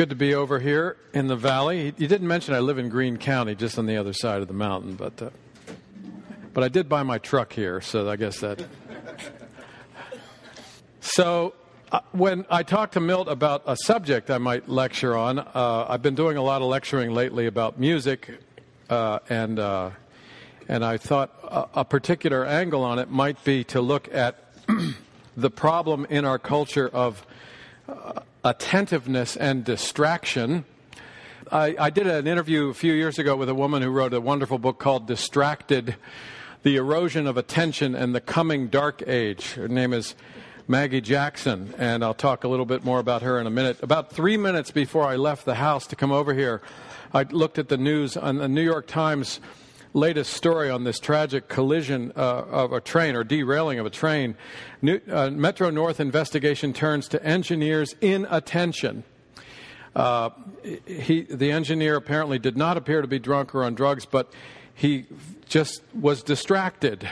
good to be over here in the valley. You didn't mention I live in Greene County, just on the other side of the mountain, but uh, but I did buy my truck here, so I guess that. So, uh, when I talked to Milt about a subject I might lecture on, uh, I've been doing a lot of lecturing lately about music, uh, and uh, and I thought a, a particular angle on it might be to look at the problem in our culture of uh, attentiveness and distraction. I, I, did an interview a few years ago with a woman who wrote a wonderful book called Distracted The Erosion of Attention and the Coming Dark Age. Her name is Maggie Jackson, and I'll talk a little bit more about her in a minute. About three minutes before I left the house to come over here, I looked at the news on the New York Times latest story on this tragic collision uh, of a train or derailing of a train. New, uh, Metro North investigation turns to engineers in attention. Uh, he, the engineer apparently did not appear to be drunk or on drugs, but he just was distracted.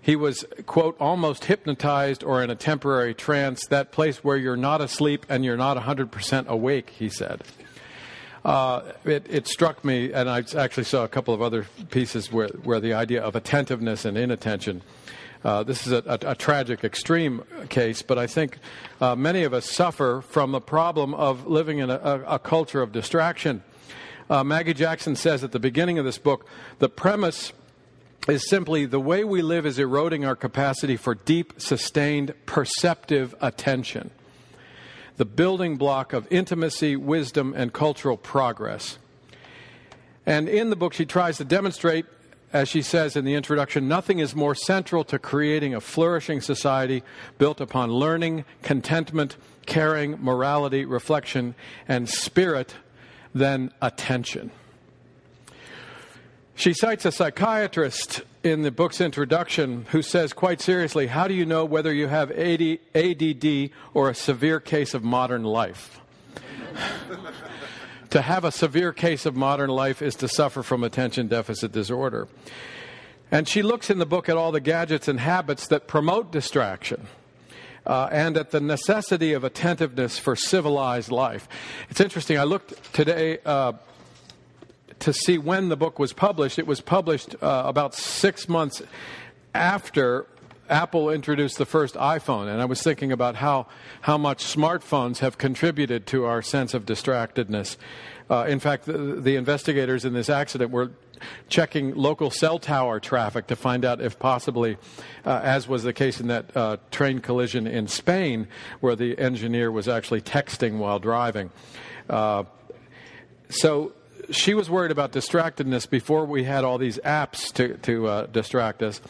He was, quote, almost hypnotized or in a temporary trance, that place where you're not asleep and you're not 100% awake, he said uh, it, it, struck me, and I actually saw a couple of other pieces where, where the idea of attentiveness and inattention. Uh, this is a, a, a, tragic extreme case, but I think uh, many of us suffer from the problem of living in a, a culture of distraction. Uh, Maggie Jackson says at the beginning of this book the premise is simply the way we live is eroding our capacity for deep, sustained, perceptive attention the building block of intimacy, wisdom, and cultural progress. And in the book, she tries to demonstrate, as she says in the introduction, nothing is more central to creating a flourishing society built upon learning, contentment, caring, morality, reflection, and spirit than attention. She cites a psychiatrist in the book's introduction who says quite seriously, How do you know whether you have ADD or a severe case of modern life? to have a severe case of modern life is to suffer from attention deficit disorder. And she looks in the book at all the gadgets and habits that promote distraction. Uh, and at the necessity of attentiveness for civilized life. It's interesting. I looked today uh, to see when the book was published. It was published uh, about six months after Apple introduced the first iPhone, and I was thinking about how, how much smartphones have contributed to our sense of distractedness. Uh, in fact, the, the, investigators in this accident were checking local cell tower traffic to find out if possibly, uh, as was the case in that uh, train collision in Spain, where the engineer was actually texting while driving. Uh, so she was worried about distractedness before we had all these apps to, to uh, distract us.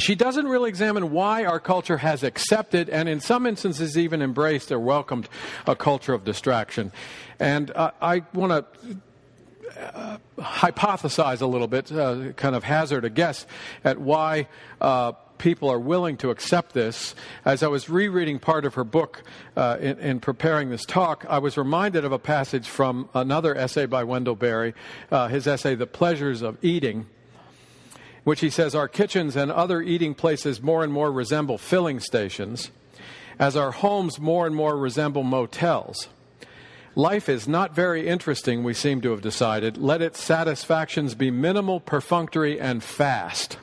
She doesn't really examine why our culture has accepted and, in some instances, even embraced or welcomed a culture of distraction. And uh, I want to uh, hypothesize a little bit, uh, kind of hazard a guess at why uh, people are willing to accept this. As I was rereading part of her book uh, in, in, preparing this talk, I was reminded of a passage from another essay by Wendell Berry, uh, his essay, The Pleasures of Eating, which he says our kitchens and other eating places more and more resemble filling stations, as our homes more and more resemble motels. Life is not very interesting, we seem to have decided. Let its satisfactions be minimal, perfunctory, and fast.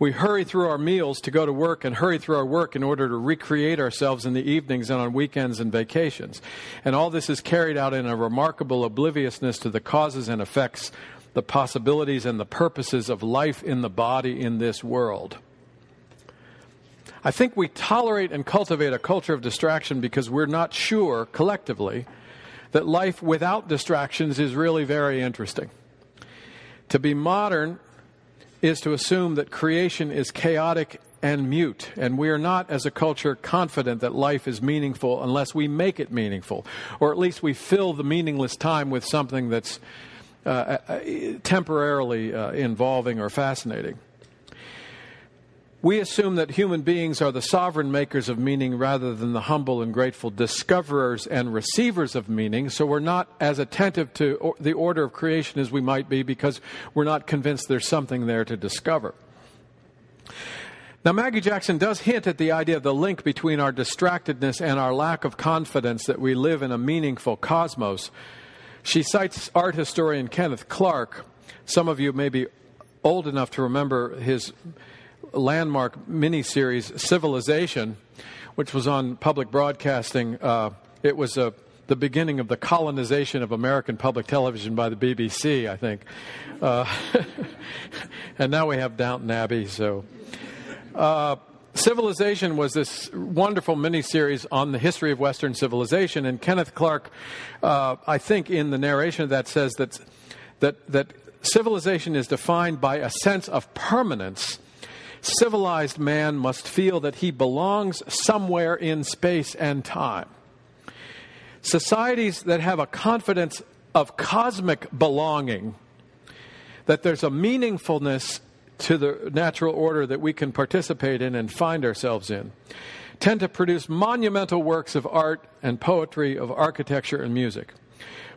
We hurry through our meals to go to work and hurry through our work in order to recreate ourselves in the evenings and on weekends and vacations. And all this is carried out in a remarkable obliviousness to the causes and effects, the possibilities and the purposes of life in the body in this world. I think we tolerate and cultivate a culture of distraction because we're not sure collectively that life without distractions is really very interesting. To be modern is to assume that creation is chaotic and mute, and we are not, as a culture, confident that life is meaningful unless we make it meaningful, or at least we fill the meaningless time with something that's uh, uh temporarily uh, involving or fascinating. We assume that human beings are the sovereign makers of meaning rather than the humble and grateful discoverers and receivers of meaning, so we're not as attentive to the order of creation as we might be because we're not convinced there's something there to discover. Now, Maggie Jackson does hint at the idea of the link between our distractedness and our lack of confidence that we live in a meaningful cosmos. She cites art historian Kenneth Clark. Some of you may be old enough to remember his landmark miniseries, Civilization, which was on public broadcasting. Uh, it was a the beginning of the colonization of American public television by the BBC, I think. Uh, and now we have Downton Abbey, so. Uh, Civilization was this wonderful miniseries on the history of Western civilization, and Kenneth Clark, uh, I think, in the narration of that, says that, that, that civilization is defined by a sense of permanence. Civilized man must feel that he belongs somewhere in space and time. Societies that have a confidence of cosmic belonging, that there's a meaningfulness to the natural order that we can participate in and find ourselves in, tend to produce monumental works of art and poetry, of architecture and music.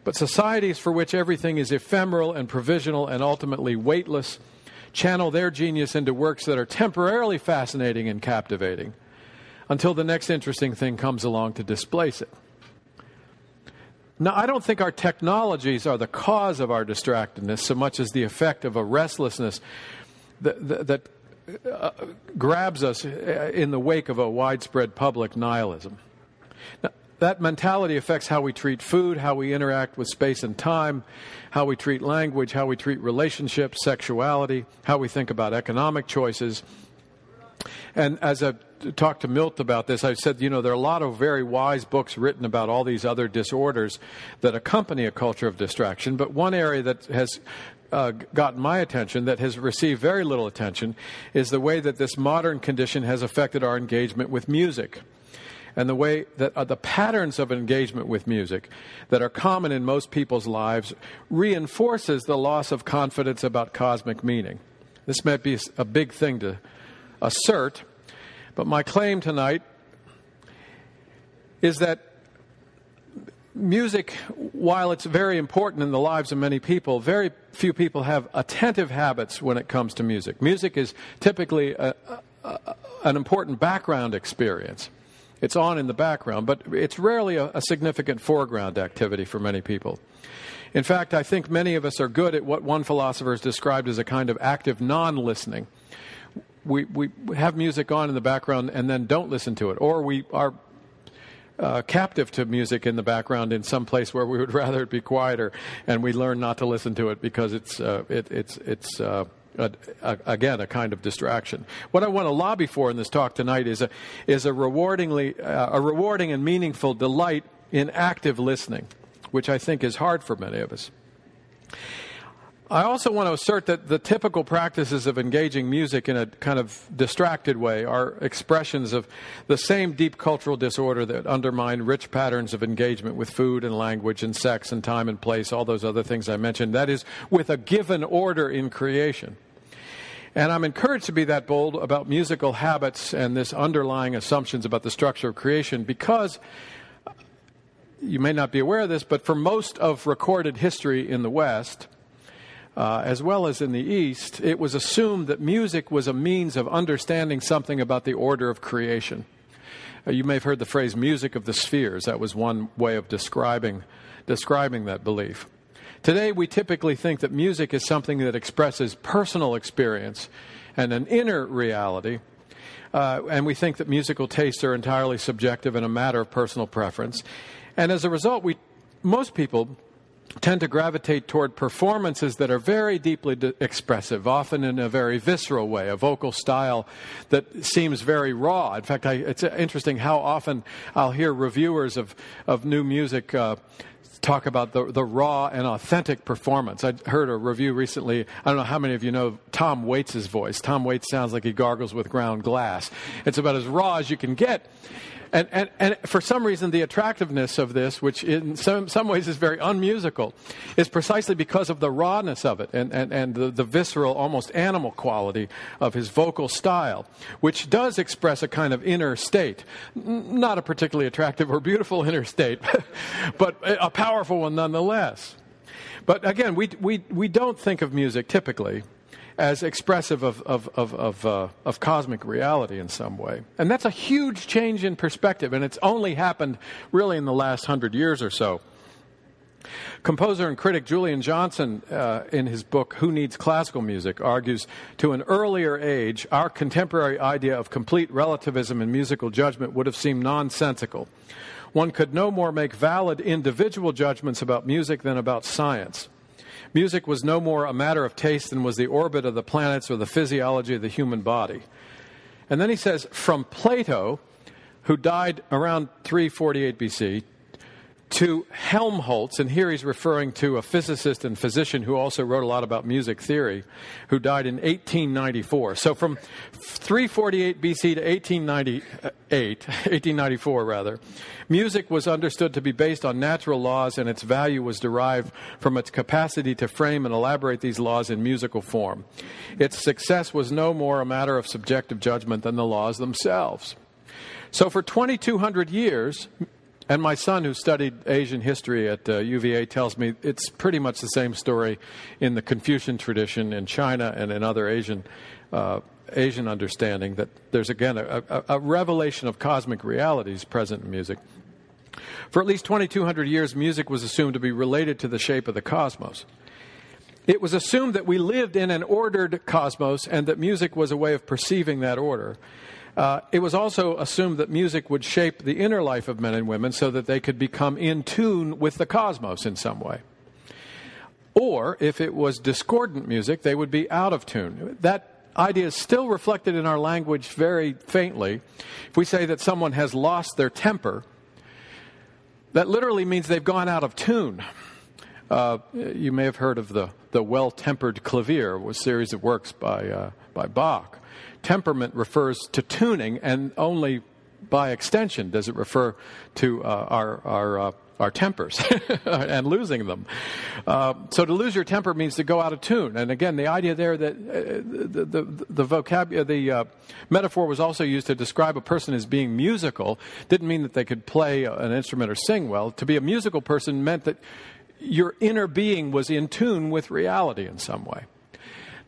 But societies for which everything is ephemeral and provisional and ultimately weightless channel their genius into works that are temporarily fascinating and captivating until the next interesting thing comes along to displace it. Now, I don't think our technologies are the cause of our distractedness so much as the effect of a restlessness that, that, that uh, grabs us in the wake of a widespread public nihilism. Now, that mentality affects how we treat food, how we interact with space and time, how we treat language, how we treat relationships, sexuality, how we think about economic choices. And as a talked to Milt about this. I said, you know, there are a lot of very wise books written about all these other disorders that accompany a culture of distraction. But one area that has uh, gotten my attention, that has received very little attention, is the way that this modern condition has affected our engagement with music. And the way that uh, the patterns of engagement with music that are common in most people's lives reinforces the loss of confidence about cosmic meaning. This might be a big thing to assert, but my claim tonight is that music, while it's very important in the lives of many people, very few people have attentive habits when it comes to music. Music is typically a, a, an important background experience. It's on in the background, but it's rarely a, a significant foreground activity for many people. In fact, I think many of us are good at what one philosopher has described as a kind of active non listening we, we have music on in the background and then don't listen to it, or we are uh, captive to music in the background in some place where we would rather it be quieter, and we learn not to listen to it because it's uh, it, it's it's. Uh, a, a, again, a kind of distraction. What I want to lobby for in this talk tonight is a is a rewardingly uh, a rewarding and meaningful delight in active listening, which I think is hard for many of us. I also want to assert that the typical practices of engaging music in a kind of distracted way are expressions of the same deep cultural disorder that undermine rich patterns of engagement with food and language and sex and time and place, all those other things I mentioned. That is, with a given order in creation. And I'm encouraged to be that bold about musical habits and this underlying assumptions about the structure of creation because you may not be aware of this, but for most of recorded history in the West, uh, as well as in the East, it was assumed that music was a means of understanding something about the order of creation. Uh, you may have heard the phrase music of the spheres. That was one way of describing, describing that belief. Today, we typically think that music is something that expresses personal experience and an inner reality. Uh, and we think that musical tastes are entirely subjective and a matter of personal preference. And as a result, we, most people tend to gravitate toward performances that are very deeply de- expressive, often in a very visceral way, a vocal style that seems very raw. In fact, I, it's interesting how often I'll hear reviewers of, of new music. Uh, talk about the, the raw and authentic performance. I heard a review recently. I don't know how many of you know Tom Waits' voice. Tom Waits sounds like he gargles with ground glass. It's about as raw as you can get. And, and, and for some reason, the attractiveness of this, which in some, some ways is very unmusical, is precisely because of the rawness of it and, and, and the, the visceral, almost animal quality of his vocal style, which does express a kind of inner state. Not a particularly attractive or beautiful inner state, but a powerful one nonetheless. But again, we, we, we don't think of music typically as expressive of, of, of, of, uh, of cosmic reality in some way. And that's a huge change in perspective, and it's only happened really in the last hundred years or so. Composer and critic Julian Johnson, uh, in his book Who Needs Classical Music, argues to an earlier age, our contemporary idea of complete relativism in musical judgment would have seemed nonsensical. One could no more make valid individual judgments about music than about science. Music was no more a matter of taste than was the orbit of the planets or the physiology of the human body. And then he says, from Plato, who died around 348 BC, to Helmholtz, and here he's referring to a physicist and physician who also wrote a lot about music theory, who died in 1894. So from 348 BC to 1898, 1894 rather, music was understood to be based on natural laws, and its value was derived from its capacity to frame and elaborate these laws in musical form. Its success was no more a matter of subjective judgment than the laws themselves. So for 2,200 years, and my son, who studied Asian history at uh, UVA, tells me it's pretty much the same story in the Confucian tradition in China and in other Asian, uh, Asian understanding that there's again a, a, a revelation of cosmic realities present in music. For at least 2,200 years, music was assumed to be related to the shape of the cosmos. It was assumed that we lived in an ordered cosmos and that music was a way of perceiving that order. Uh, it was also assumed that music would shape the inner life of men and women so that they could become in tune with the cosmos in some way. Or, if it was discordant music, they would be out of tune. That idea is still reflected in our language very faintly. If we say that someone has lost their temper, that literally means they've gone out of tune. Uh, you may have heard of the, the Well Tempered Clavier, a series of works by, uh, by Bach temperament refers to tuning, and only by extension does it refer to uh, our, our, uh, our tempers and losing them. Uh, so to lose your temper means to go out of tune. And again, the idea there that uh, the, the, the vocabulary, the uh, metaphor was also used to describe a person as being musical didn't mean that they could play an instrument or sing well. To be a musical person meant that your inner being was in tune with reality in some way.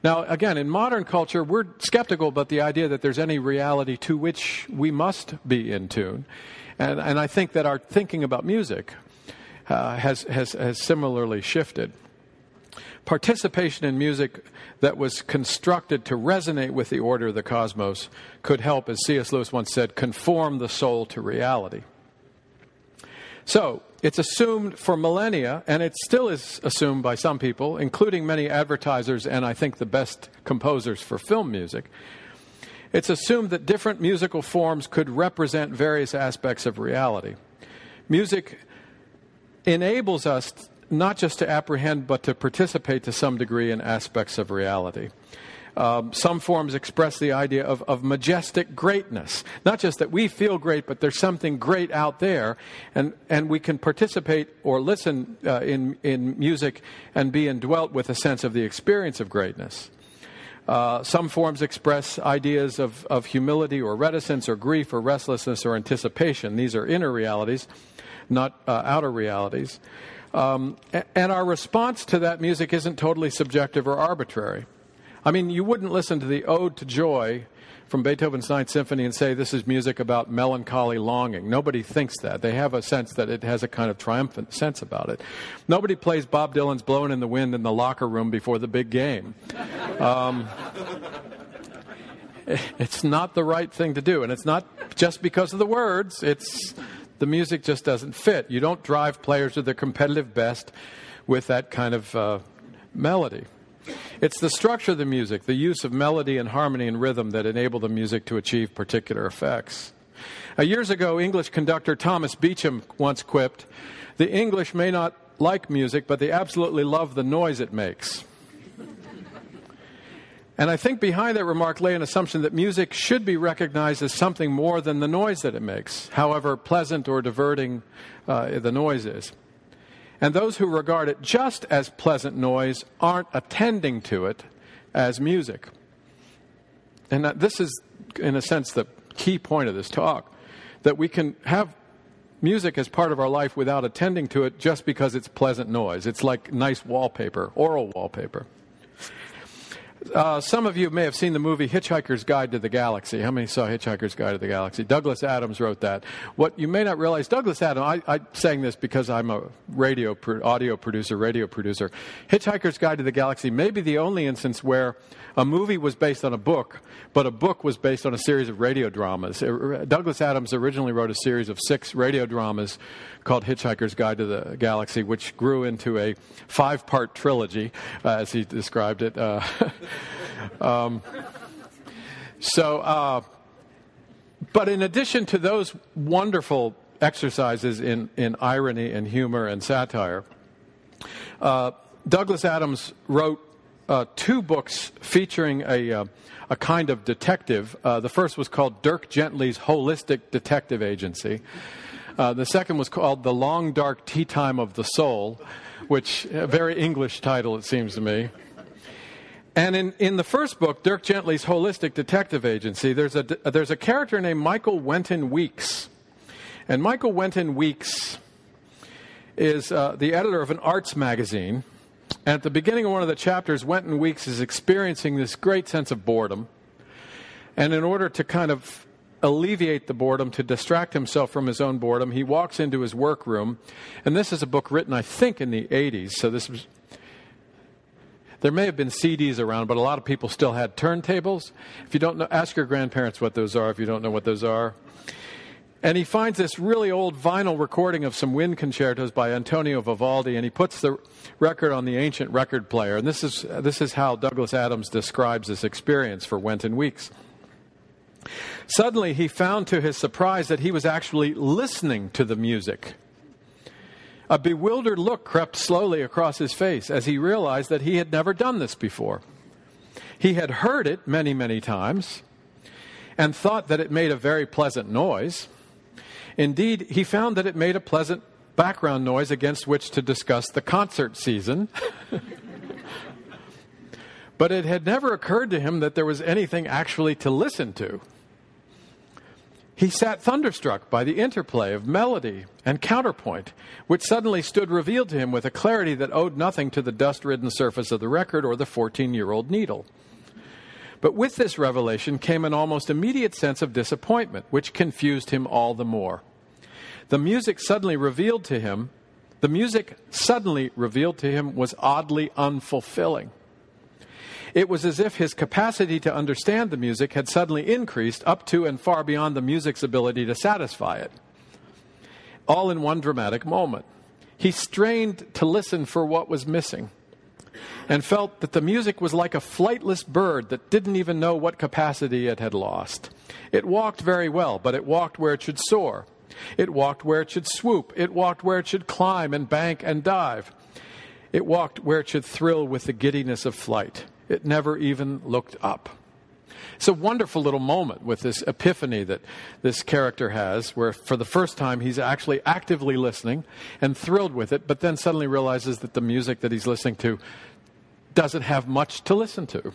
Now, again, in modern culture, we're skeptical about the idea that there's any reality to which we must be in tune. And, and I think that our thinking about music uh, has, has, has similarly shifted. Participation in music that was constructed to resonate with the order of the cosmos could help, as C.S. Lewis once said, conform the soul to reality. So, it's assumed for millennia, and it still is assumed by some people, including many advertisers and I think the best composers for film music. It's assumed that different musical forms could represent various aspects of reality. Music enables us not just to apprehend, but to participate to some degree in aspects of reality. Um, some forms express the idea of, of majestic greatness. Not just that we feel great, but there's something great out there, and, and we can participate or listen uh, in, in music and be indwelt with a sense of the experience of greatness. Uh, some forms express ideas of, of humility or reticence or grief or restlessness or anticipation. These are inner realities, not uh, outer realities. Um, and our response to that music isn't totally subjective or arbitrary. I mean, you wouldn't listen to the Ode to Joy from Beethoven's Ninth Symphony and say this is music about melancholy longing. Nobody thinks that. They have a sense that it has a kind of triumphant sense about it. Nobody plays Bob Dylan's Blowing in the Wind in the locker room before the big game. Um, it's not the right thing to do. And it's not just because of the words, it's the music just doesn't fit. You don't drive players to their competitive best with that kind of uh, melody. It's the structure of the music, the use of melody and harmony and rhythm that enable the music to achieve particular effects. Uh, years ago, English conductor Thomas Beecham once quipped, The English may not like music, but they absolutely love the noise it makes. And I think behind that remark lay an assumption that music should be recognized as something more than the noise that it makes, however pleasant or diverting uh, the noise is. And those who regard it just as pleasant noise aren't attending to it as music. And this is, in a sense, the key point of this talk that we can have music as part of our life without attending to it just because it's pleasant noise. It's like nice wallpaper, oral wallpaper. Uh, some of you may have seen the movie Hitchhiker's Guide to the Galaxy. How many saw Hitchhiker's Guide to the Galaxy? Douglas Adams wrote that. What you may not realize, Douglas Adams, I, am saying this because I'm a radio, audio producer, radio producer. Hitchhiker's Guide to the Galaxy may be the only instance where a movie was based on a book, but a book was based on a series of radio dramas. Douglas Adams originally wrote a series of six radio dramas called Hitchhiker's Guide to the Galaxy, which grew into a five part trilogy, uh, as he described it. Uh, um, so, uh, but in addition to those wonderful exercises in, in irony and humor and satire, uh, Douglas Adams wrote uh, two books featuring a, uh, a kind of detective. Uh, the first was called Dirk Gently's Holistic Detective Agency. Uh, the second was called The Long Dark Tea Time of the Soul, which a very English title, it seems to me. And in, in the first book, Dirk Gently's Holistic Detective Agency, there's a, there's a character named Michael Wenton Weakes. And Michael Wenton Weakes is uh, the editor of an arts magazine and at the beginning of one of the chapters, Wenton Weakes is experiencing this great sense of boredom. And in order to kind of alleviate the boredom, to distract himself from his own boredom, he walks into his workroom. And this is a book written, I think, in the 80s. So this was. There may have been CDs around, but a lot of people still had turntables. If you don't know, ask your grandparents what those are if you don't know what those are. And he finds this really old vinyl recording of some wind concertos by Antonio Vivaldi, and he puts the record on the ancient record player. And this is, this is how Douglas Adams describes this experience for Wenton Weakes. Suddenly, he found to his surprise that he was actually listening to the music. A bewildered look crept slowly across his face as he realized that he had never done this before. He had heard it many, many times and thought that it made a very pleasant noise. Indeed, he found that it made a pleasant background noise against which to discuss the concert season. but it had never occurred to him that there was anything actually to listen to. He sat thunderstruck by the interplay of melody and counterpoint, which suddenly stood revealed to him with a clarity that owed nothing to the dust ridden surface of the record or the 14 year old needle. But with this revelation came an almost immediate sense of disappointment, which confused him all the more. The music suddenly revealed to him, the music suddenly revealed to him was oddly unfulfilling. It was as if his capacity to understand the music had suddenly increased up to and far beyond the music's ability to satisfy it. All in one dramatic moment. He strained to listen for what was missing and felt that the music was like a flightless bird that didn't even know what capacity it had lost. It walked very well, but it walked where it should soar. It walked where it should swoop. It walked where it should climb and bank and dive. It walked where it should thrill with the giddiness of flight. It never even looked up. It's a wonderful little moment with this epiphany that this character has, where for the first time he's actually actively listening and thrilled with it, but then suddenly realizes that the music that he's listening to doesn't have much to listen to.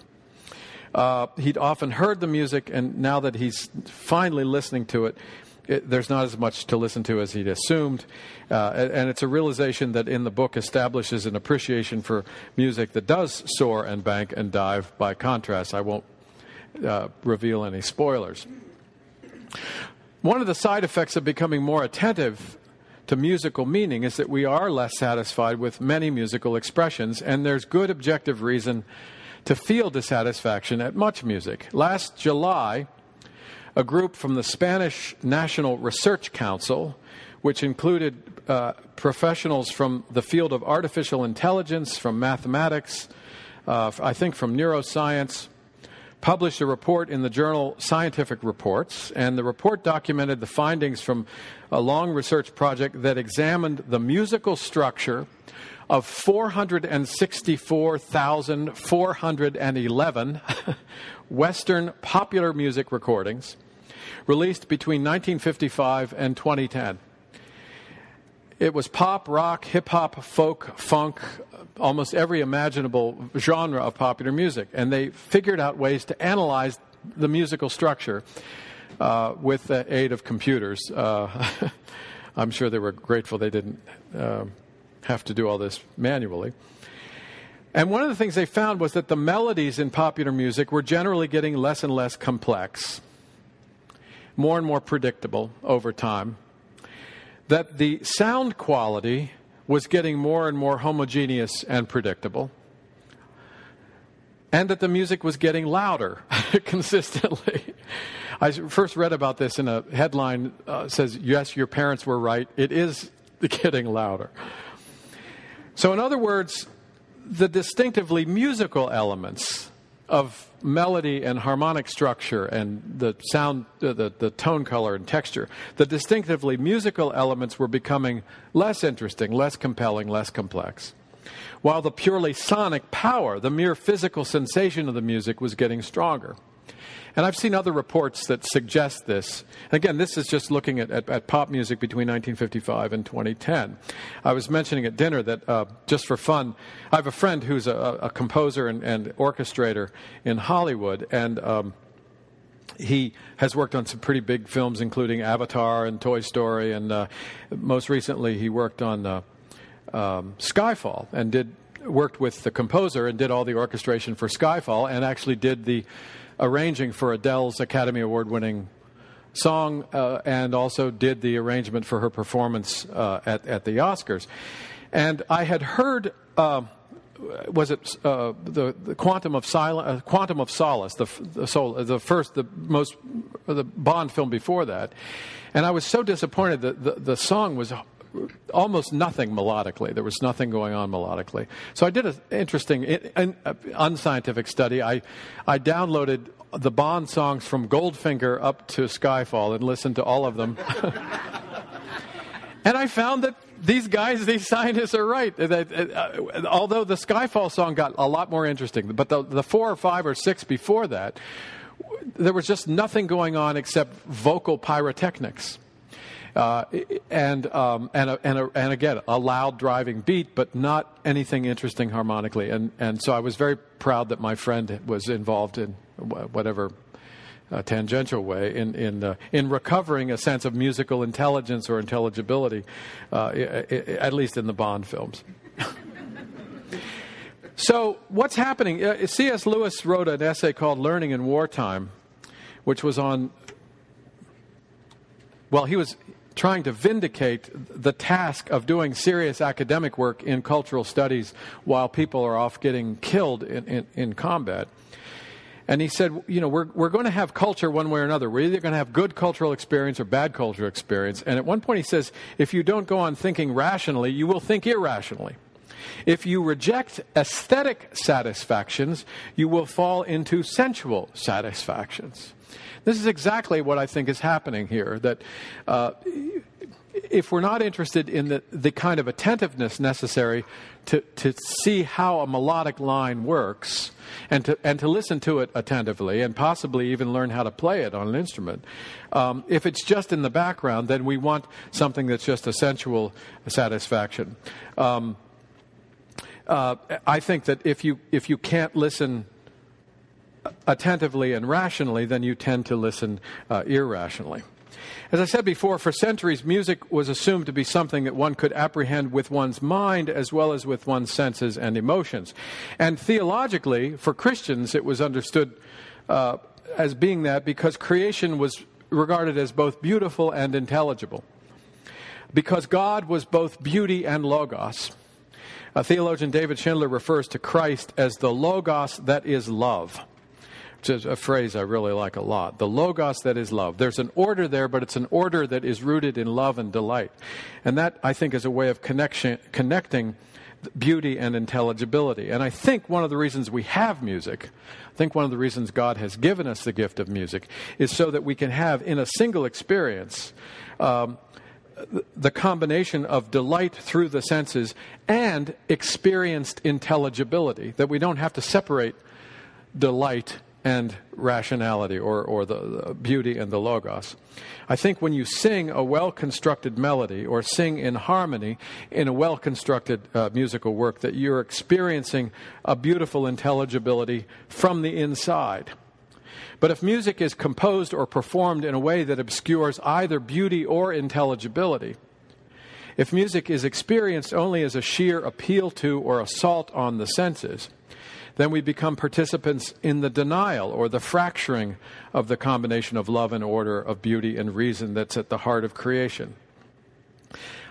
Uh, he'd often heard the music, and now that he's finally listening to it, it, there's not as much to listen to as he'd assumed. Uh, and, and, it's a realization that in the book establishes an appreciation for music that does soar and bank and dive by contrast. I won't uh, reveal any spoilers. One of the side effects of becoming more attentive to musical meaning is that we are less satisfied with many musical expressions, and there's good objective reason to feel dissatisfaction at much music. Last July, a group from the Spanish National Research Council, which included uh, professionals from the field of artificial intelligence, from mathematics, uh, I think from neuroscience, published a report in the journal Scientific Reports, and the report documented the findings from a long research project that examined the musical structure of 464,411 Western popular music recordings released between 1955 and 2010. It was pop, rock, hip hop, folk, funk, almost every imaginable genre of popular music. And they figured out ways to analyze the musical structure uh, with the aid of computers. Uh, I'm sure they were grateful they didn't uh, have to do all this manually. And one of the things they found was that the melodies in popular music were generally getting less and less complex, more and more predictable over time. That the sound quality was getting more and more homogeneous and predictable. And that the music was getting louder consistently. I first read about this in a headline uh, says, Yes, your parents were right. It is getting louder. So, in other words, the distinctively musical elements of melody and harmonic structure and the sound, uh, the, the tone color and texture, the distinctively musical elements were becoming less interesting, less compelling, less complex. While the purely sonic power, the mere physical sensation of the music, was getting stronger. And I've seen other reports that suggest this. And Again, this is just looking at, at, at pop music between 1955 and 2010. I was mentioning at dinner that, uh, just for fun, I have a friend who's a, a composer and, and, orchestrator in Hollywood, and um, he has worked on some pretty big films, including Avatar and Toy Story, and uh, most recently he worked on uh, um, Skyfall and did worked with the composer and did all the orchestration for Skyfall, and actually did the arranging for Adele's Academy Award winning song uh, and also did the arrangement for her performance uh, at, at the Oscars. And I had heard. Uh, was it uh, the, the quantum of silence, uh, quantum of solace, the the, soul, the first, the most, the Bond film before that, and I was so disappointed that the, the song was almost nothing melodically. There was nothing going on melodically. So I did an interesting, unscientific study. I, I downloaded the Bond songs from Goldfinger up to Skyfall and listened to all of them. and I found that these guys, these scientists are right. Uh, although the Skyfall song got a lot more interesting, but the, the four or five or six before that, there was just nothing going on except vocal pyrotechnics. Uh, and, um, and, a, and, a, and, again, a loud driving beat, but not anything interesting harmonically. And, and so I was very proud that my friend was involved in whatever uh, tangential way in in uh, in recovering a sense of musical intelligence or intelligibility, uh, at least in the Bond films. so what's happening? Uh, C.S. Lewis wrote an essay called "Learning in Wartime," which was on. Well, he was trying to vindicate the task of doing serious academic work in cultural studies while people are off getting killed in, in, in combat. And he said, you know, we're, we're going to have culture one way or another. We're either going to have good cultural experience or bad cultural experience. And at one point he says, if you don't go on thinking rationally, you will think irrationally. If you reject aesthetic satisfactions, you will fall into sensual satisfactions. This is exactly what I think is happening here. That uh, if we're not interested in the, the kind of attentiveness necessary to, to see how a melodic line works and to, and to listen to it attentively and possibly even learn how to play it on an instrument, um, if it's just in the background, then we want something that's just a sensual satisfaction. Um, uh, I think that if you, if you can't listen attentively and rationally, then you tend to listen uh, irrationally. As I said before, for centuries, music was assumed to be something that one could apprehend with one's mind as well as with one's senses and emotions. And theologically, for Christians, it was understood uh, as being that because creation was regarded as both beautiful and intelligible. Because God was both beauty and logos. A theologian David Schindler refers to Christ as the logos that is love is a phrase I really like a lot. The logos that is love. There's an order there, but it's an order that is rooted in love and delight. And that, I think, is a way of connection, connecting beauty and intelligibility. And I think one of the reasons we have music, I think one of the reasons God has given us the gift of music, is so that we can have in a single experience um, the combination of delight through the senses and experienced intelligibility, that we don't have to separate delight and rationality, or, or the, the, beauty and the logos. I think when you sing a well constructed melody or sing in harmony in a well constructed uh, musical work, that you're experiencing a beautiful intelligibility from the inside. But if music is composed or performed in a way that obscures either beauty or intelligibility, If music is experienced only as a sheer appeal to or assault on the senses, then we become participants in the denial or the fracturing of the combination of love and order, of beauty and reason that's at the heart of creation.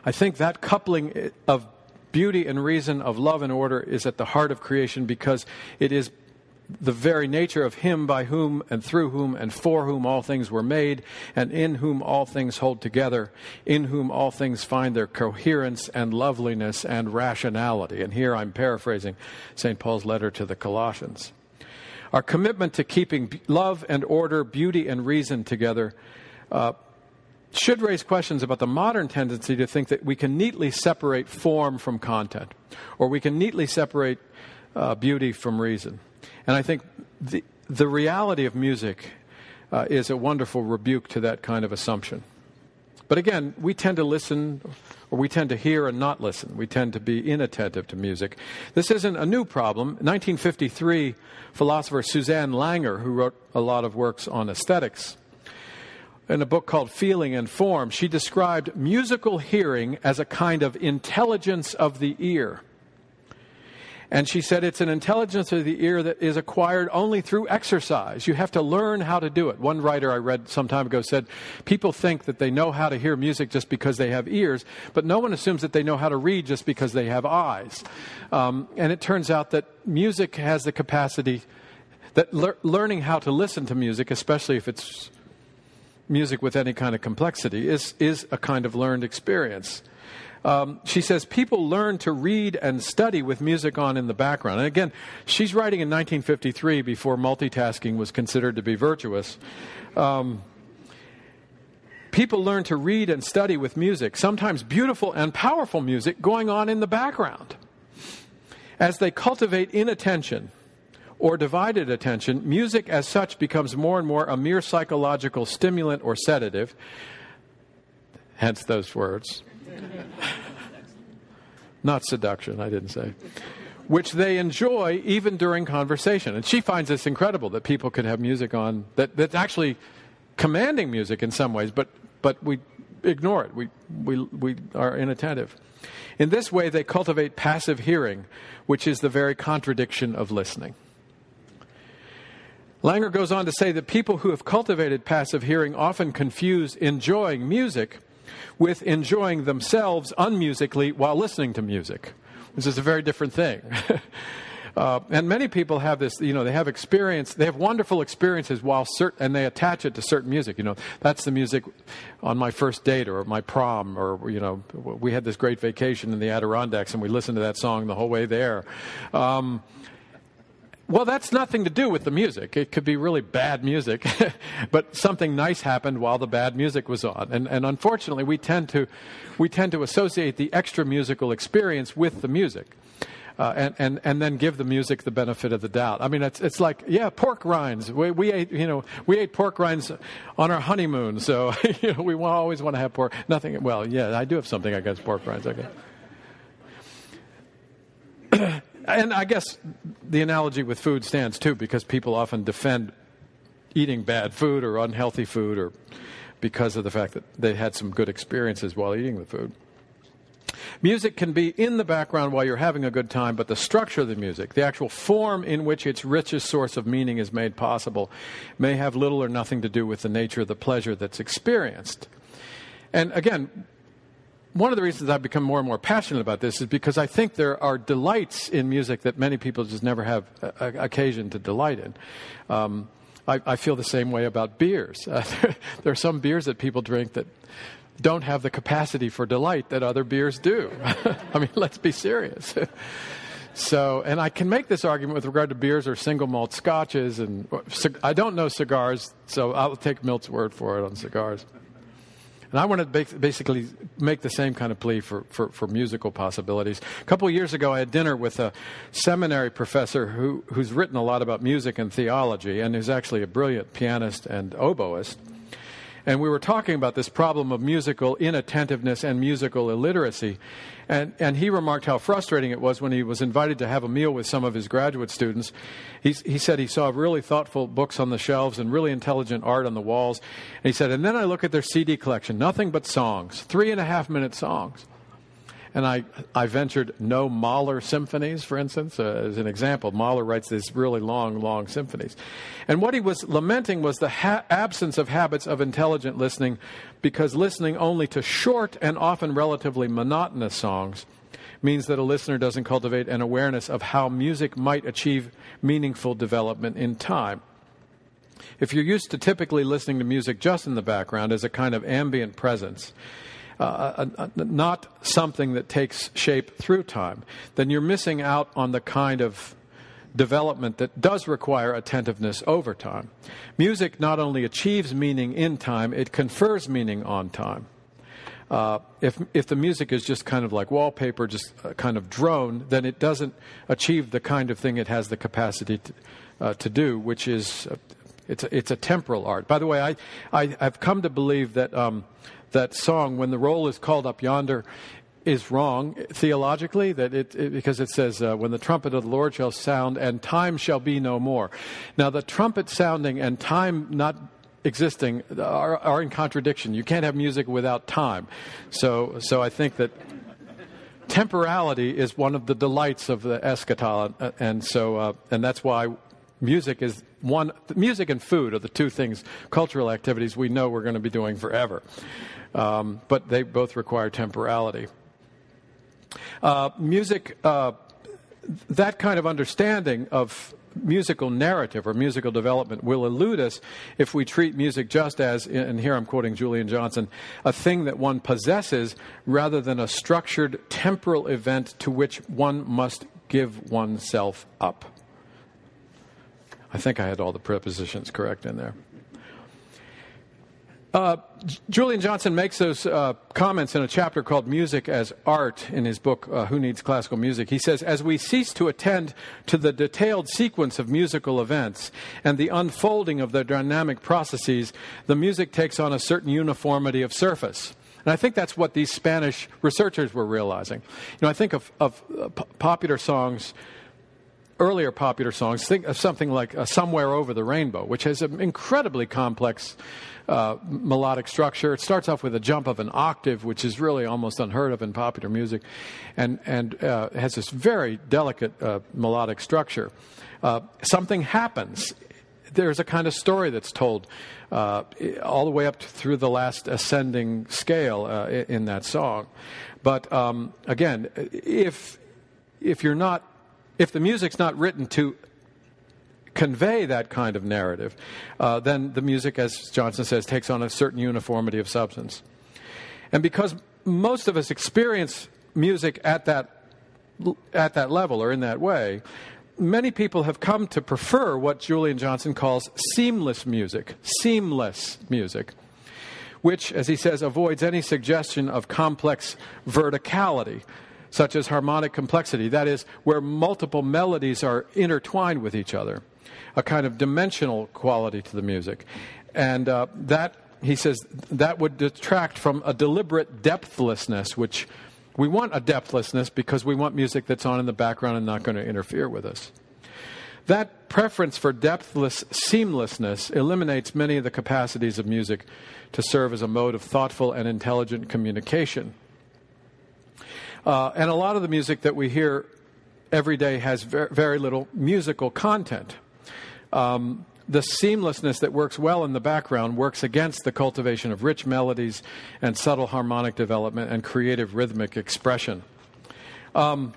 I think that coupling of beauty and reason, of love and order, is at the heart of creation because it is the very nature of Him by whom and through whom and for whom all things were made, and in whom all things hold together, in whom all things find their coherence and loveliness and rationality. And here I'm paraphrasing St. Paul's letter to the Colossians. Our commitment to keeping love and order, beauty and reason together. Uh, should raise questions about the modern tendency to think that we can neatly separate form from content, or we can neatly separate uh, beauty from reason. And I think the, the reality of music uh, is a wonderful rebuke to that kind of assumption. But again, we tend to listen, or we tend to hear and not listen. We tend to be inattentive to music. This isn't a new problem. 1953, philosopher Susanne Langer, who wrote a lot of works on aesthetics, in a book called Feeling and Form, she described musical hearing as a kind of intelligence of the ear. And she said it's an intelligence of the ear that is acquired only through exercise. You have to learn how to do it. One writer I read some time ago said people think that they know how to hear music just because they have ears, but no one assumes that they know how to read just because they have eyes. Um, and it turns out that music has the capacity that le- learning how to listen to music, especially if it's music with any kind of complexity, is, is a kind of learned experience. Um, she says people learn to read and study with music on in the background. And again, she's writing in 1953 before multitasking was considered to be virtuous. Um, people learn to read and study with music, sometimes beautiful and powerful music going on in the background. As they cultivate inattention or divided attention, music as such becomes more and more a mere psychological stimulant or sedative, hence those words. Not seduction, I didn't say. Which they enjoy even during conversation. And she finds this incredible that people could have music on that, that's actually commanding music in some ways, but, but we ignore it. We, we, we are inattentive. In this way, they cultivate passive hearing, which is the very contradiction of listening. Langer goes on to say that people who have cultivated passive hearing often confuse enjoying music with enjoying themselves unmusically while listening to music, which is a very different thing. Uh, and many people have this, you know, they have experience, they have wonderful experiences while and they attach it to certain music. You know, that's the music on my first date or my prom, or, you know, we had this great vacation in the Adirondacks and we listened to that song the whole way there. Um, well, that's nothing to do with the music. It could be really bad music, but something nice happened while the bad music was on. And, and unfortunately, we tend, to, we tend to associate the extra musical experience with the music. Uh, and, and, and then give the music the benefit of the doubt. I mean, it's, it's like, yeah, pork rinds. We, we ate, you know, we ate pork rinds on our honeymoon, so you know, we always want to have pork. Nothing, well, yeah, I do have something against pork rinds, I guess. And I guess the analogy with food stands too, because people often defend eating bad food or unhealthy food or because of the fact that they had some good experiences while eating the food. Music can be in the background while you're having a good time, but the structure of the music, the actual form in which its richest source of meaning is made possible, may have little or nothing to do with the nature of the pleasure that's experienced. And again, one of the reasons I've become more and more passionate about this is because I think there are delights in music that many people just never have a, a, occasion to delight in. Um, I, I, feel the same way about beers. Uh, there are some beers that people drink that don't have the capacity for delight that other beers do. I mean, let's be serious. so, and I can make this argument with regard to beers or single malt scotches, and I don't know cigars, so I'll take Milt's word for it on cigars. And I want to basically make the same kind of plea for, for, for musical possibilities. A couple years ago, I had dinner with a seminary professor who, who's written a lot about music and theology and is actually a brilliant pianist and oboist. And we were talking about this problem of musical inattentiveness and musical illiteracy. And, and he remarked how frustrating it was when he was invited to have a meal with some of his graduate students. He, he said he saw really thoughtful books on the shelves and really intelligent art on the walls. And he said, and then I look at their CD collection, nothing but songs, three and a half minute songs. And I, I ventured no Mahler symphonies, for instance, uh, as an example. Mahler writes these really long, long symphonies. And what he was lamenting was the ha- absence of habits of intelligent listening because listening only to short and often relatively monotonous songs means that a listener doesn't cultivate an awareness of how music might achieve meaningful development in time. If you're used to typically listening to music just in the background as a kind of ambient presence, uh, uh, uh, not something that takes shape through time, then you're missing out on the kind of development that does require attentiveness over time. Music not only achieves meaning in time, it confers meaning on time. Uh, if if the music is just kind of like wallpaper, just kind of drone, then it doesn't achieve the kind of thing it has the capacity to, uh, to do, which is uh, it's a, it's a temporal art. By the way, I, I have come to believe that um, that song, when the roll is called up yonder, is wrong theologically that it, it because it says uh, when the trumpet of the lord shall sound and time shall be no more. Now the trumpet sounding and time not existing are, are in contradiction. You can't have music without time. So so i think that temporality is one of the delights of the eschaton uh, and so uh, and that's why music is one music and food are the two things cultural activities we know we're going to be doing forever um, but they both require temporality uh, music uh, that kind of understanding of musical narrative or musical development will elude us if we treat music just as, and here I'm quoting Julian Johnson, a thing that one possesses rather than a structured temporal event to which one must give oneself up. I think I had all the prepositions correct in there. Uh, Julian Johnson makes those uh, comments in a chapter called Music as Art in his book, uh, Who Needs Classical Music. He says, As we cease to attend to the detailed sequence of musical events and the unfolding of their dynamic processes, the music takes on a certain uniformity of surface. And I think that's what these Spanish researchers were realizing. You know, I think of, of uh, popular songs earlier popular songs, think of something like uh, Somewhere Over the Rainbow, which has an incredibly complex uh, melodic structure. It starts off with a jump of an octave, which is really almost unheard of in popular music, and, and uh, has this very delicate uh, melodic structure. Uh, something happens. There's a kind of story that's told uh, all the way up through the last ascending scale in that song. But um, again, if if you're not if the music's not written to convey that kind of narrative, uh, then the music, as Johnson says, takes on a certain uniformity of substance. And because most of us experience music at that at that level or in that way, many people have come to prefer what Julian Johnson calls seamless music, seamless music, which, as he says, avoids any suggestion of complex verticality such as harmonic complexity, that is, where multiple melodies are intertwined with each other, a kind of dimensional quality to the music. And uh, that, he says, that would detract from a deliberate depthlessness, which we want a depthlessness because we want music that's on in the background and not going to interfere with us. That preference for depthless seamlessness eliminates many of the capacities of music to serve as a mode of thoughtful and intelligent communication. Uh, and a lot of the music that we hear every day has very, very little musical content. Um, the seamlessness that works well in the background works against the cultivation of rich melodies and subtle harmonic development and creative rhythmic expression. Um,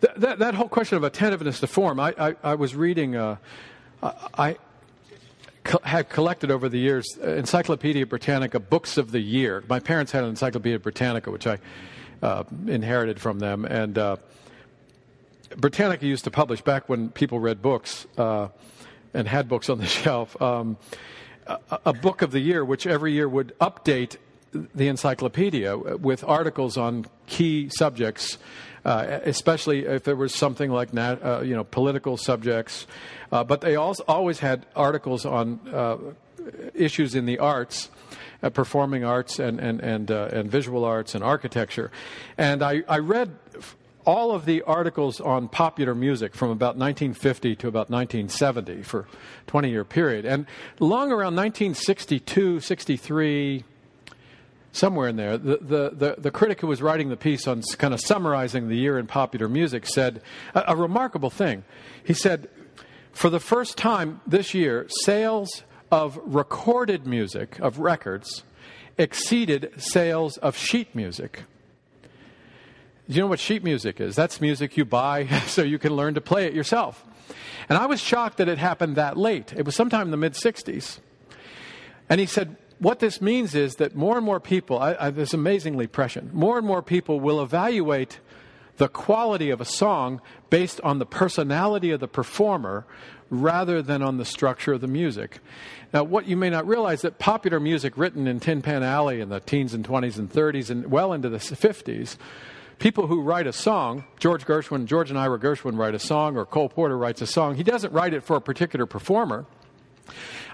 th- that, that whole question of attentiveness to form, I, I, I was reading, uh, I co- had collected over the years Encyclopedia Britannica books of the year. My parents had an Encyclopedia Britannica, which I uh, inherited from them. And uh, Britannica used to publish back when people read books uh, and had books on the shelf. Um, a, a, book of the year, which every year would update the encyclopedia with articles on key subjects, uh, especially if there was something like nat- uh, you know political subjects. Uh, but they also always had articles on uh, issues in the arts performing arts and, and, and, uh, and visual arts and architecture. And I, I read all of the articles on popular music from about 1950 to about 1970 for 20 year period. And long around 1962, 63, somewhere in there, the, the, the, the, critic who was writing the piece on kind of summarizing the year in popular music said a, a remarkable thing. He said, for the first time this year, sales of recorded music, of records, exceeded sales of sheet music. Do you know what sheet music is? That's music you buy so you can learn to play it yourself. And I was shocked that it happened that late. It was sometime in the mid 60s. And he said, what this means is that more and more people, I, I, this amazingly prescient, more and more people will evaluate the quality of a song based on the personality of the performer rather than on the structure of the music. Now, what you may not realize that popular music written in Tin Pan Alley in the teens and 20s and 30s and well into the 50s, people who write a song, George Gershwin, George and Ira Gershwin write a song, or Cole Porter writes a song, he doesn't write it for a particular performer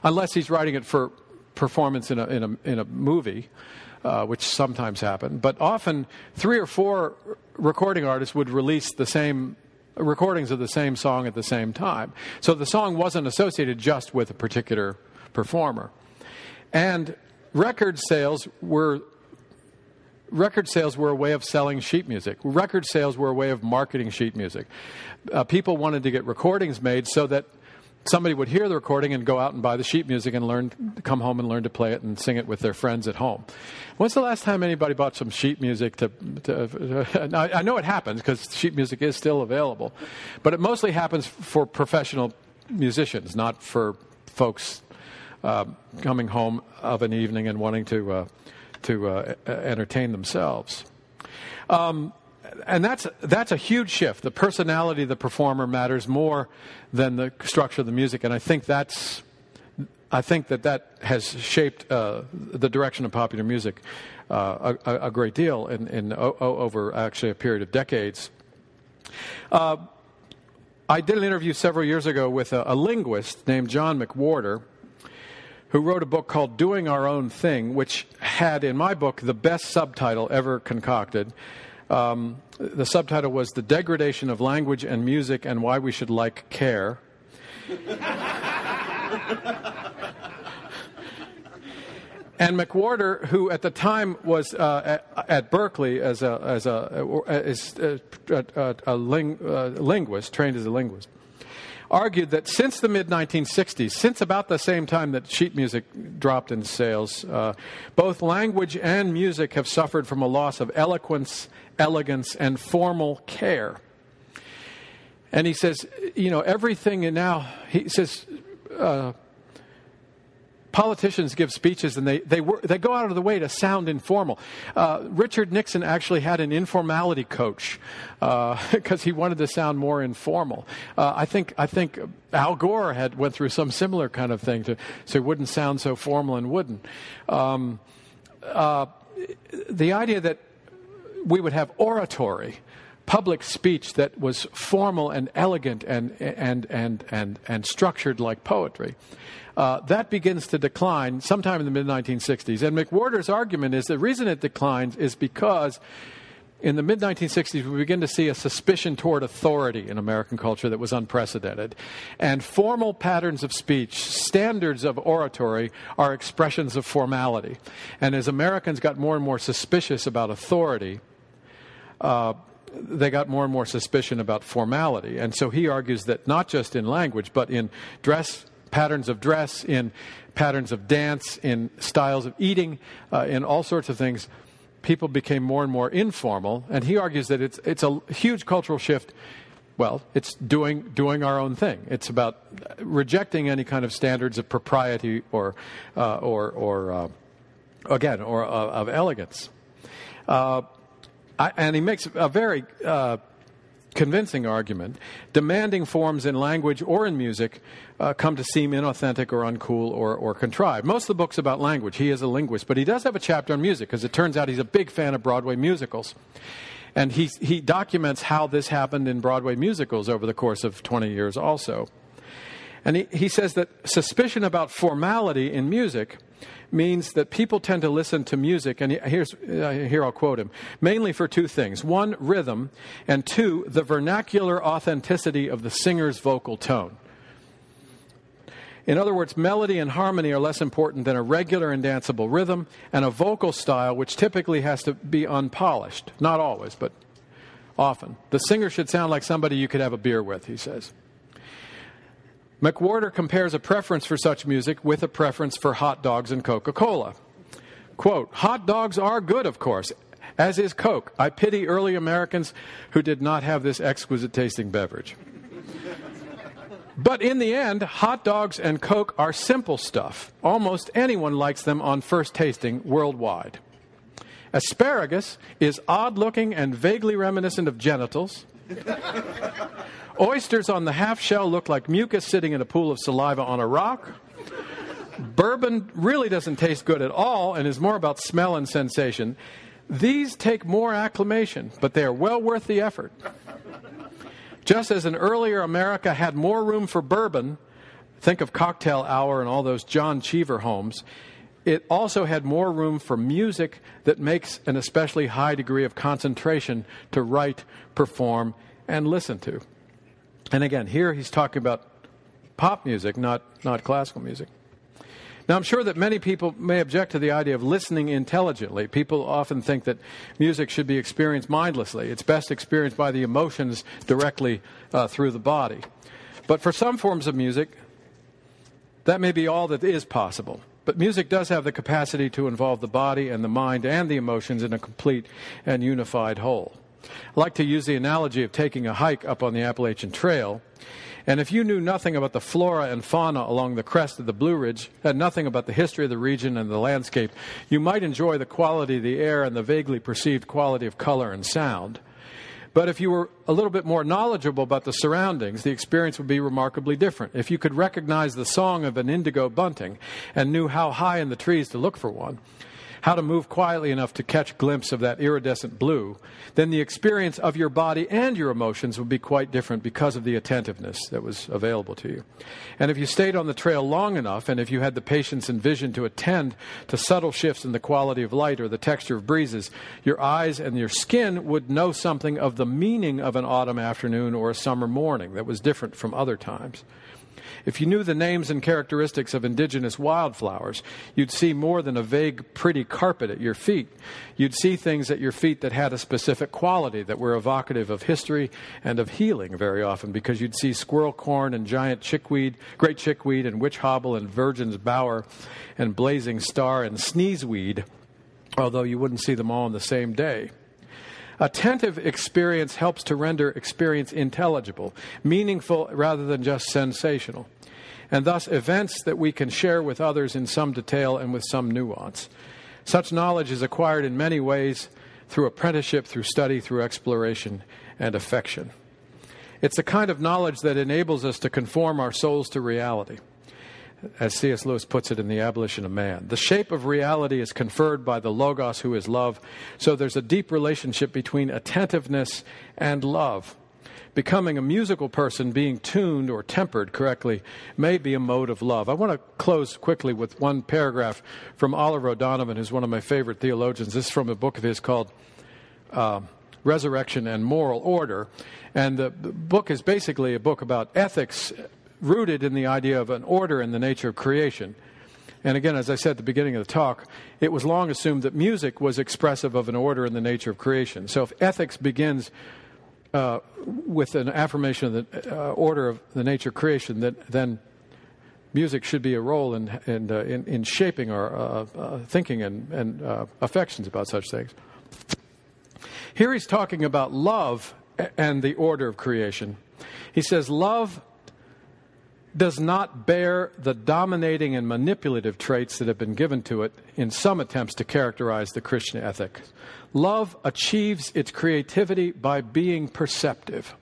unless he's writing it for performance in a, in a, in a movie, uh, which sometimes happen. But often, three or four recording artists would release the same recordings of the same song at the same time. So the song wasn't associated just with a particular performer. And record sales were record sales were a way of selling sheet music. Record sales were a way of marketing sheet music. Uh, people wanted to get recordings made so that somebody would hear the recording and go out and buy the sheet music and learn, come home and learn to play it and sing it with their friends at home. When's the last time anybody bought some sheet music to? to uh, I know it happens because sheet music is still available, but it mostly happens for professional musicians, not for folks uh, coming home of an evening and wanting to uh, to uh, entertain themselves. Um, and that's that's a huge shift. The personality of the performer matters more than the structure of the music, and I think that's I think that that has shaped uh, the direction of popular music uh, a, a, great deal in, in o- over actually a period of decades. Uh, I did an interview several years ago with a, a linguist named John McWhorter who wrote a book called Doing Our Own Thing, which had, in my book, the best subtitle ever concocted. Um, the subtitle was The Degradation of Language and Music and Why We Should Like Care. and McWhorter, who at the time was uh, at, at, Berkeley as a, as a, as a, a, a ling, uh, linguist, trained as a linguist, argued that since the mid 1960s, since about the same time that sheet music dropped in sales, uh, both language and music have suffered from a loss of eloquence, elegance, and formal care. And he says, you know, everything and now, he says, uh, politicians give speeches and they, they, they go out of the way to sound informal. Uh, Richard Nixon actually had an informality coach because uh, he wanted to sound more informal. Uh, I, think, I think Al Gore had went through some similar kind of thing to, so it wouldn't sound so formal and wooden. Um, uh, the idea that we would have oratory public speech that was formal and elegant and, and, and, and, and structured like poetry. Uh, that begins to decline sometime in the mid 1960s. And McWhorter's argument is the reason it declines is because in the mid 1960s, we begin to see a suspicion toward authority in American culture that was unprecedented. And formal patterns of speech, standards of oratory, are expressions of formality. And as Americans got more and more suspicious about authority, uh, they got more and more suspicion about formality. And so he argues that not just in language, but in dress patterns of dress, in patterns of dance, in styles of eating, uh, in all sorts of things, people became more and more informal. And he argues that it's, it's a huge cultural shift. Well, it's doing, doing our own thing. It's about rejecting any kind of standards of propriety or, uh, or, or uh, again, or uh, of elegance. I, and he makes a very uh, convincing argument, demanding forms in language or in music uh, come to seem inauthentic or uncool or, or contrived. Most of the book's about language. He is a linguist, but he does have a chapter on music because it turns out he's a big fan of Broadway musicals. And he, he documents how this happened in Broadway musicals over the course of 20 years also. And he, he says that suspicion about formality in music means that people tend to listen to music, and here's, uh, here I'll quote him, mainly for two things. One, rhythm, and two, the vernacular authenticity of the singer's vocal tone. In other words, melody and harmony are less important than a regular and danceable rhythm and a vocal style which typically has to be unpolished. Not always, but often. The singer should sound like somebody you could have a beer with, he says. McWhorter compares a preference for such music with a preference for hot dogs and Coca Cola. Quote, hot dogs are good, of course, as is Coke. I pity early Americans who did not have this exquisite tasting beverage. But in the end, hot dogs and Coke are simple stuff. Almost anyone likes them on first tasting worldwide. Asparagus is odd looking and vaguely reminiscent of genitals. Oysters on the half shell look like mucus sitting in a pool of saliva on a rock. Bourbon really doesn't taste good at all and is more about smell and sensation. These take more acclimation, but they are well worth the effort. Just as an earlier America had more room for bourbon, think of cocktail hour and all those John Cheever homes, it also had more room for music that makes an especially high degree of concentration to write, perform, and listen to. And again, here he's talking about pop music, not, not classical music. Now, I'm sure that many people may object to the idea of listening intelligently. People often think that music should be experienced mindlessly. It's best experienced by the emotions directly uh, through the body. But for some forms of music, that may be all that is possible. But music does have the capacity to involve the body and the mind and the emotions in a complete and unified whole. I like to use the analogy of taking a hike up on the Appalachian Trail and if you knew nothing about the flora and fauna along the crest of the Blue Ridge, had nothing about the history of the region and the landscape, you might enjoy the quality of the air and the vaguely perceived quality of color and sound. But if you were a little bit more knowledgeable about the surroundings, the experience would be remarkably different. If you could recognize the song of an indigo bunting and knew how high in the trees to look for one, how to move quietly enough to catch a glimpse of that iridescent blue, then the experience of your body and your emotions would be quite different because of the attentiveness that was available to you. And if you stayed on the trail long enough, and if you had the patience and vision to attend to subtle shifts in the quality of light or the texture of breezes, your eyes and your skin would know something of the meaning of an autumn afternoon or a summer morning that was different from other times. If you knew the names and characteristics of indigenous wildflowers, you'd see more than a vague, pretty carpet at your feet. You'd see things at your feet that had a specific quality that were evocative of history and of healing very often, because you'd see squirrel corn and giant chickweed, great chickweed and witch hobble and virgin's bower and blazing star and sneezeweed, although you wouldn't see them all on the same day. Attentive experience helps to render experience intelligible, meaningful rather than just sensational, and thus events that we can share with others in some detail and with some nuance. Such knowledge is acquired in many ways through apprenticeship, through study, through exploration, and affection. It's the kind of knowledge that enables us to conform our souls to reality as C.S. Lewis puts it in The Abolition of Man. The shape of reality is conferred by the Logos, who is love. So there's a deep relationship between attentiveness and love. Becoming a musical person, being tuned or tempered correctly, may be a mode of love. I want to close quickly with one paragraph from Oliver O'Donovan, who's one of my favorite theologians. This is from a book of his called uh, Resurrection and Moral Order. And the, the book is basically a book about ethics rooted in the idea of an order in the nature of creation. And again, as I said at the beginning of the talk, it was long assumed that music was expressive of an order in the nature of creation. So if ethics begins uh, with an affirmation of the uh, order of the nature of creation, that, then music should be a role in, in, uh, in, in shaping our uh, uh, thinking and, and uh, affections about such things. Here he's talking about love and the order of creation. He says, Love does not bear the dominating and manipulative traits that have been given to it in some attempts to characterize the Christian ethic. Love achieves its creativity by being perceptive.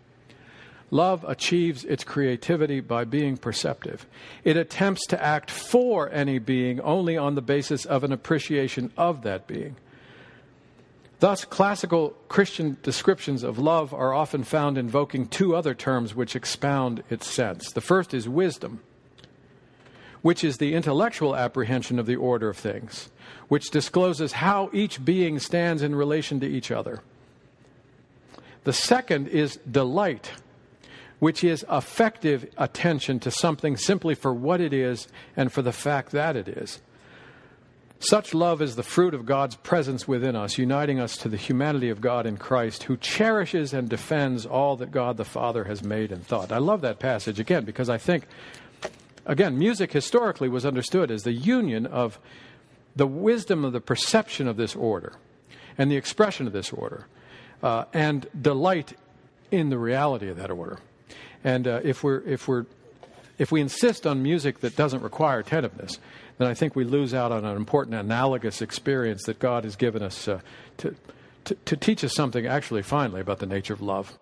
Love achieves its creativity by being perceptive. It attempts to act for any being only on the basis of an appreciation of that being. Thus, classical Christian descriptions of love are often found invoking two other terms which expound its sense. The first is wisdom, which is the intellectual apprehension of the order of things, which discloses how each being stands in relation to each other. The second is delight, which is affective attention to something simply for what it is and for the fact that it is. Such love is the fruit of God's presence within us, uniting us to the humanity of God in Christ, who cherishes and defends all that God the Father has made and thought. I love that passage again because I think, again, music historically was understood as the union of the wisdom of the perception of this order and the expression of this order uh, and delight in the reality of that order. And uh, if we're if we're if we insist on music that doesn't require attentiveness, then I think we lose out on an important analogous experience that God has given us uh, to, to, to teach us something actually finally about the nature of love.